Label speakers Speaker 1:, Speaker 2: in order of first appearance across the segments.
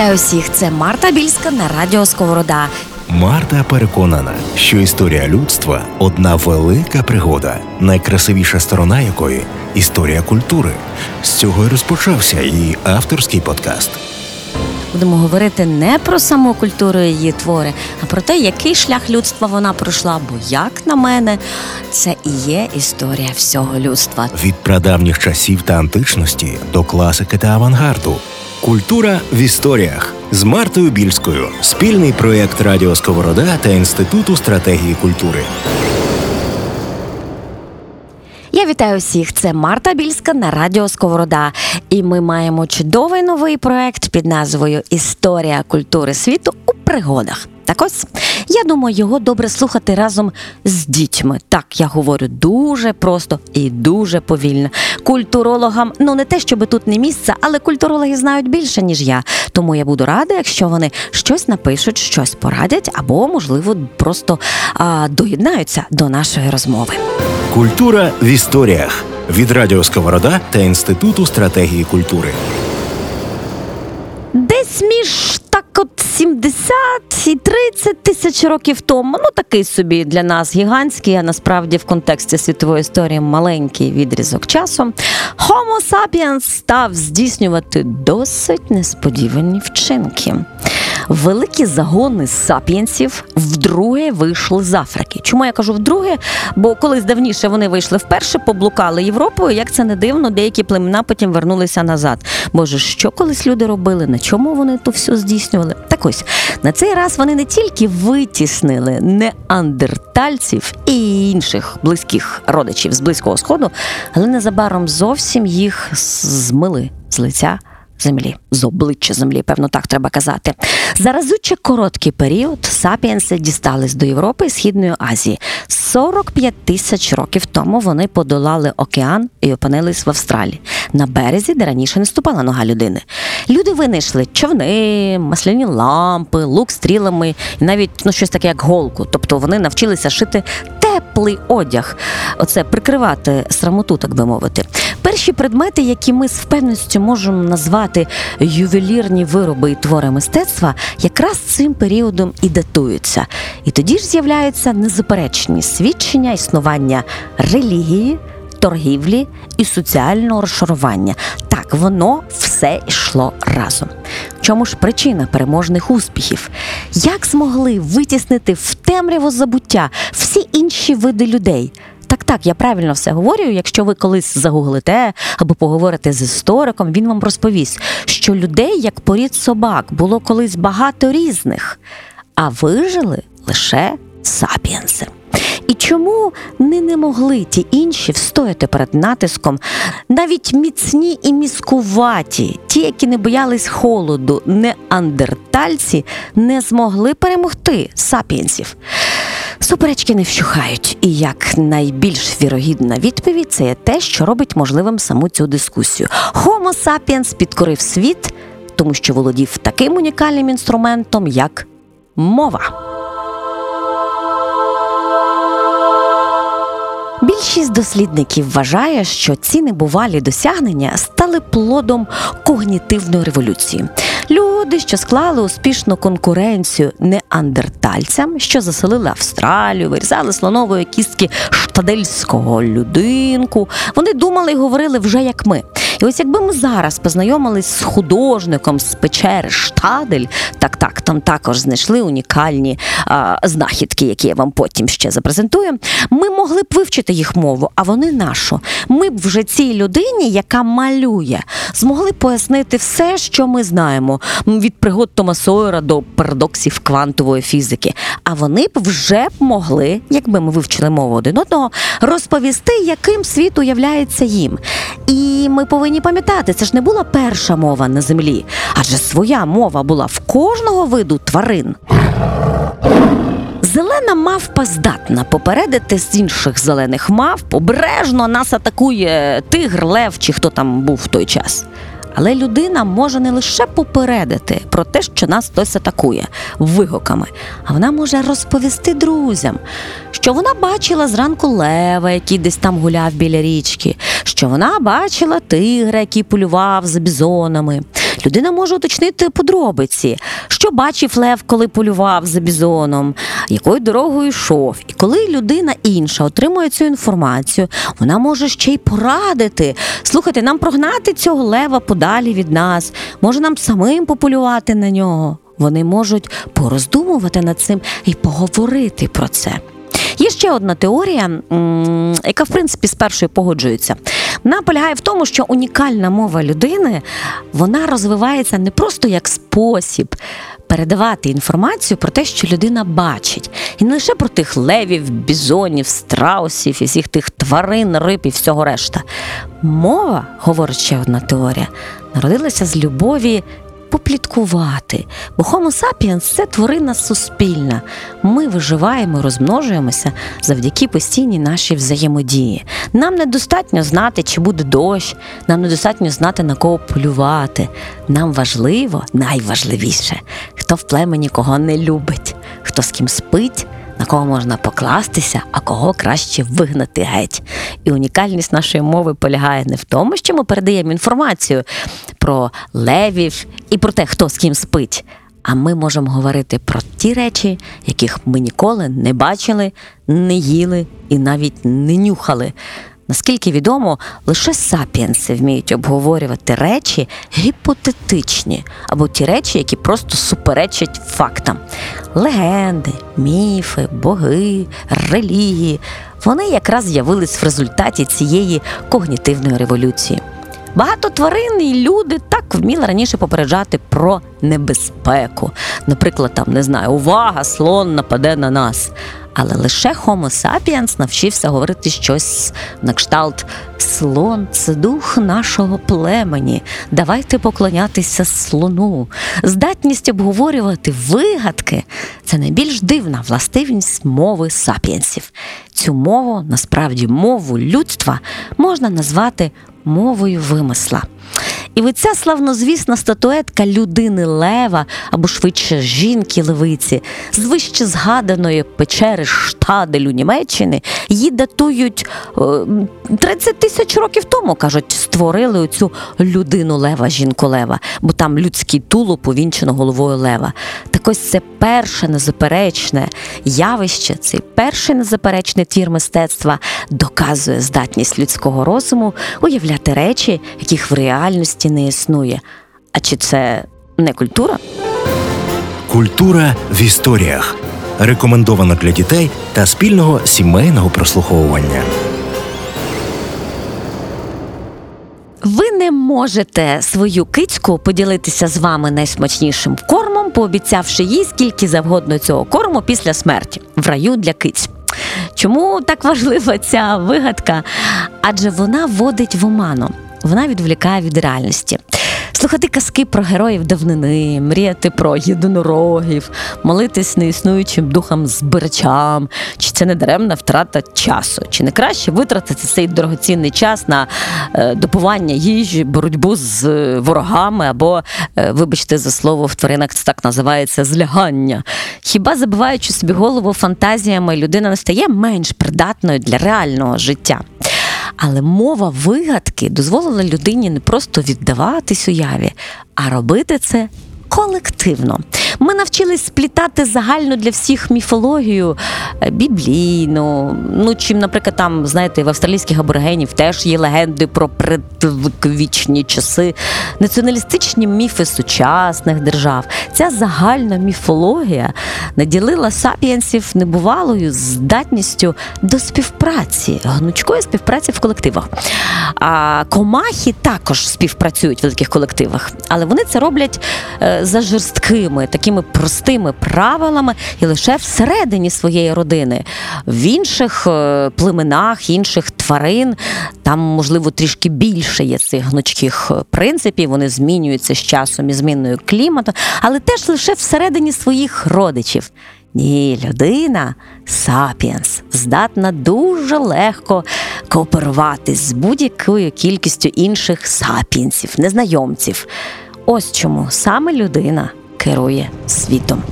Speaker 1: вітаю всіх! Це Марта Більська на радіо Сковорода.
Speaker 2: Марта переконана, що історія людства одна велика пригода, найкрасивіша сторона якої історія культури. З цього й розпочався її авторський подкаст.
Speaker 1: Будемо говорити не про саму культуру її твори, а про те, який шлях людства вона пройшла. Бо, як на мене, це і є історія всього людства.
Speaker 2: Від прадавніх часів та античності до класики та авангарду. Культура в історіях з Мартою Більською. Спільний проєкт Радіо Сковорода та Інституту стратегії культури.
Speaker 1: Я вітаю всіх. Це Марта Більська на радіо Сковорода. І ми маємо чудовий новий проект під назвою Історія культури світу у пригодах. Так ось я думаю, його добре слухати разом з дітьми. Так я говорю дуже просто і дуже повільно. Культурологам, ну не те, щоб тут не місце, але культурологи знають більше ніж я. Тому я буду рада, якщо вони щось напишуть, щось порадять, або можливо просто а, доєднаються до нашої розмови.
Speaker 2: Культура в історіях від Радіо Сковорода та Інституту стратегії культури.
Speaker 1: Десь між так от 70 і 30 тисяч років тому. Ну такий собі для нас гігантський, а насправді в контексті світової історії маленький відрізок часу. Homo sapiens став здійснювати досить несподівані вчинки. Великі загони сапієнсів вдруге вийшли з Африки. Чому я кажу вдруге? Бо колись давніше вони вийшли вперше, поблукали Європою. Як це не дивно, деякі племена потім вернулися назад. Боже, що колись люди робили? На чому вони то все здійснювали? Так ось на цей раз вони не тільки витіснили неандертальців і інших близьких родичів з близького сходу, але незабаром зовсім їх змили з лиця землі, з обличчя землі, певно, так треба казати. За разюче короткий період сапіенси дістались до Європи і Східної Азії. 45 тисяч років тому вони подолали океан і опинились в Австралії на березі, де раніше не ступала нога людини. Люди винайшли човни, масляні лампи, лук стрілами, і навіть ну щось таке, як голку. Тобто вони навчилися шити теплий одяг, оце прикривати срамоту, так би мовити. Перші предмети, які ми з впевненістю можемо назвати ювелірні вироби і твори мистецтва, якраз цим періодом і датуються. І тоді ж з'являються незаперечні свідчення існування релігії. Торгівлі і соціального розшарування. Так, воно все йшло разом. В чому ж причина переможних успіхів? Як змогли витіснити в темряву забуття інші види людей? Так, так, я правильно все говорю. Якщо ви колись загуглите або поговорите з істориком, він вам розповість, що людей, як порід собак, було колись багато різних, а вижили лише сапіенси. І чому не не могли ті інші встояти перед натиском, навіть міцні і міскуваті, ті, які не боялись холоду, неандертальці, не змогли перемогти сапіенсів? Суперечки не вщухають, і як найбільш вірогідна відповідь це є те, що робить можливим саму цю дискусію. Homo sapiens підкорив світ, тому що володів таким унікальним інструментом, як мова. Більшість дослідників вважає, що ці небувалі досягнення стали плодом когнітивної революції. Люди, що склали успішну конкуренцію неандертальцям, що заселили Австралію, вирізали слонової кістки штадельського людинку. Вони думали і говорили вже як ми. І ось якби ми зараз познайомились з художником з печери Штадель, так так, там також знайшли унікальні а, знахідки, які я вам потім ще запрезентую. Ми могли б вивчити їх мову, а вони нашу. Ми б вже цій людині, яка малює, змогли пояснити все, що ми знаємо, від пригод Тома Сойера до парадоксів квантової фізики. А вони б вже б могли, якби ми вивчили мову один одного, розповісти, яким світ уявляється їм. І ми повинні пам'ятати, це ж не була перша мова на землі, адже своя мова була в кожного виду тварин. Зелена мавпа здатна попередити з інших зелених мавп, обережно нас атакує тигр, лев чи хто там був в той час. Але людина може не лише попередити про те, що нас хтось атакує вигуками, а вона може розповісти друзям, що вона бачила зранку лева, який десь там гуляв біля річки, що вона бачила тигра, який полював за бізонами, Людина може уточнити подробиці, що бачив Лев, коли полював за бізоном, якою дорогою йшов. І коли людина інша отримує цю інформацію, вона може ще й порадити. Слухайте, нам прогнати цього лева подалі від нас, може нам самим пополювати на нього. Вони можуть пороздумувати над цим і поговорити про це. Є ще одна теорія, яка в принципі з першою погоджується. Вона полягає в тому, що унікальна мова людини вона розвивається не просто як спосіб передавати інформацію про те, що людина бачить, і не лише про тих левів, бізонів, страусів і всіх тих тварин, риб і всього решта. Мова, говорить ще одна теорія, народилася з любові попліткувати. Бо Homo sapiens – це тварина суспільна. Ми виживаємо, розмножуємося завдяки постійній нашій взаємодії. Нам недостатньо знати, чи буде дощ, нам недостатньо знати, на кого полювати. Нам важливо, найважливіше, хто в племені кого не любить, хто з ким спить. На кого можна покластися, а кого краще вигнати геть. І унікальність нашої мови полягає не в тому, що ми передаємо інформацію про левів і про те, хто з ким спить. А ми можемо говорити про ті речі, яких ми ніколи не бачили, не їли і навіть не нюхали. Наскільки відомо, лише сапіенси вміють обговорювати речі гіпотетичні або ті речі, які просто суперечать фактам. Легенди, міфи, боги, релігії вони якраз з'явились в результаті цієї когнітивної революції. Багато тварин і люди так вміли раніше попереджати про небезпеку. Наприклад, там не знаю, увага, слон нападе на нас. Але лише Homo sapiens навчився говорити щось на кшталт слон це дух нашого племені. Давайте поклонятися слону. Здатність обговорювати вигадки це найбільш дивна властивість мови сапіенсів. Цю мову, насправді, мову людства можна назвати мовою вимисла. І ви ця славнозвісна статуетка людини Лева або швидше жінки левиці з вище згаданої печери Штаделю Німеччини її датують е, 30 тисяч років тому, кажуть, створили оцю людину Лева, жінку Лева, бо там людський тулуб увінчено головою Лева. Так ось це перше незаперечне явище, цей перший незаперечний твір мистецтва доказує здатність людського розуму уявляти речі, яких в реальності не існує. А чи це не культура?
Speaker 2: Культура в історіях. Рекомендовано для дітей та спільного сімейного прослуховування.
Speaker 1: Ви не можете свою кицьку поділитися з вами найсмачнішим кормом, пообіцявши їй скільки завгодно цього корму після смерті в раю для киць. Чому так важлива ця вигадка? Адже вона вводить в оману, вона відволікає від реальності. Слухати казки про героїв давнини, мріяти про єдинорогів, молитись неіснуючим духам збирачам, чи це не даремна втрата часу, чи не краще витратити цей дорогоцінний час на е, допування їжі, боротьбу з е, ворогами або, е, вибачте за слово, в тваринах це так називається злягання. Хіба забиваючи собі голову фантазіями, людина не стає менш придатною для реального життя? Але мова вигадки дозволила людині не просто віддаватись уяві, а робити це колективно. Ми навчились сплітати загальну для всіх міфологію е, біблійну. Ну чим, наприклад, там знаєте, в австралійських аборигенів теж є легенди про предвічні часи, націоналістичні міфи сучасних держав. Ця загальна міфологія наділила сапіенсів небувалою здатністю до співпраці, гнучкої співпраці в колективах. А комахи також співпрацюють в великих колективах, але вони це роблять е, за жорсткими, такими простими правилами і лише всередині своєї родини. В інших е, племенах, інших тварин там, можливо, трішки більше є цих гнучких е, принципів. Вони змінюються з часом і зміною клімату, але теж лише всередині своїх родичів. Ні, людина сапіенс здатна дуже легко кооперувати з будь-якою кількістю інших сапіенсів, незнайомців. Ось чому саме людина керує світом.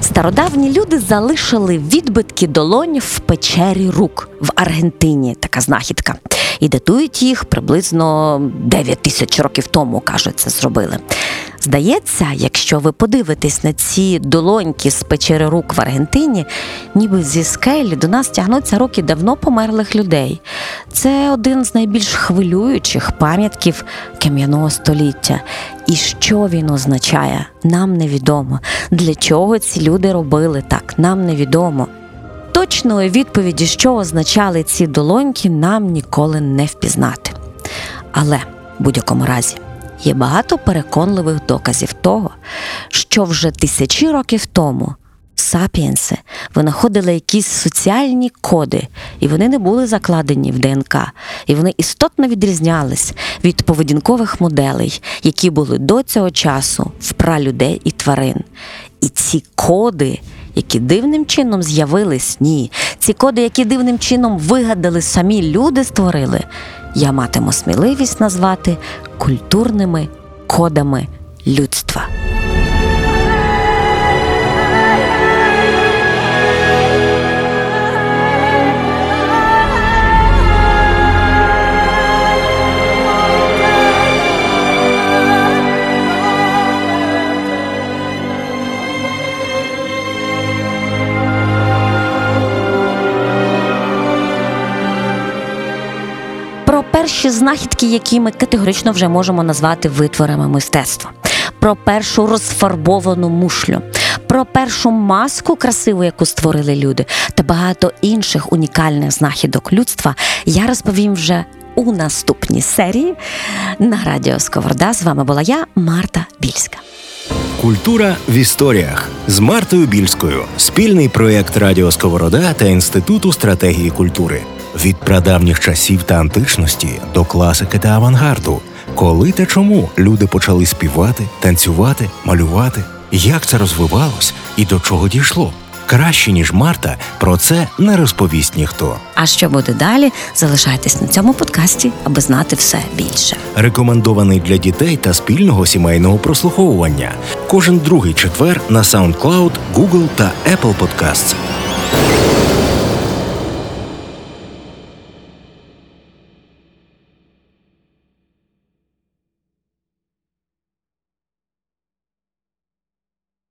Speaker 1: Стародавні люди залишили відбитки долонь в печері рук в Аргентині. Така знахідка. І датують їх приблизно 9 тисяч років тому, кажуть, це зробили. Здається, якщо ви подивитесь на ці долоньки з печери рук в Аргентині, ніби зі скелі до нас тягнуться руки давно померлих людей. Це один з найбільш хвилюючих пам'ятків кам'яного століття. І що він означає, нам невідомо. Для чого ці люди робили так, нам невідомо. Точної відповіді, що означали ці долоньки, нам ніколи не впізнати. Але в будь-якому разі є багато переконливих доказів того, що вже тисячі років тому сапіенси винаходили якісь соціальні коди, і вони не були закладені в ДНК, і вони істотно відрізнялись від поведінкових моделей, які були до цього часу в пралюдей і тварин. І ці коди, які дивним чином з'явились, ні, ці коди, які дивним чином вигадали самі люди, створили, я матиму сміливість назвати культурними кодами людства. Перші знахідки, які ми категорично вже можемо назвати витворами мистецтва, про першу розфарбовану мушлю, про першу маску красиву, яку створили люди, та багато інших унікальних знахідок людства я розповім вже у наступній серії на радіо Сковорода. З вами була я, Марта Більська.
Speaker 2: Культура в історіях з Мартою Більською. Спільний проєкт Радіо Сковорода та Інституту стратегії культури. Від прадавніх часів та античності до класики та авангарду. Коли та чому люди почали співати, танцювати, малювати? Як це розвивалось і до чого дійшло? Краще ніж Марта про це не розповість ніхто.
Speaker 1: А що буде далі? Залишайтесь на цьому подкасті, аби знати все більше.
Speaker 2: Рекомендований для дітей та спільного сімейного прослуховування. Кожен другий четвер на SoundCloud, Google та Apple Podcasts.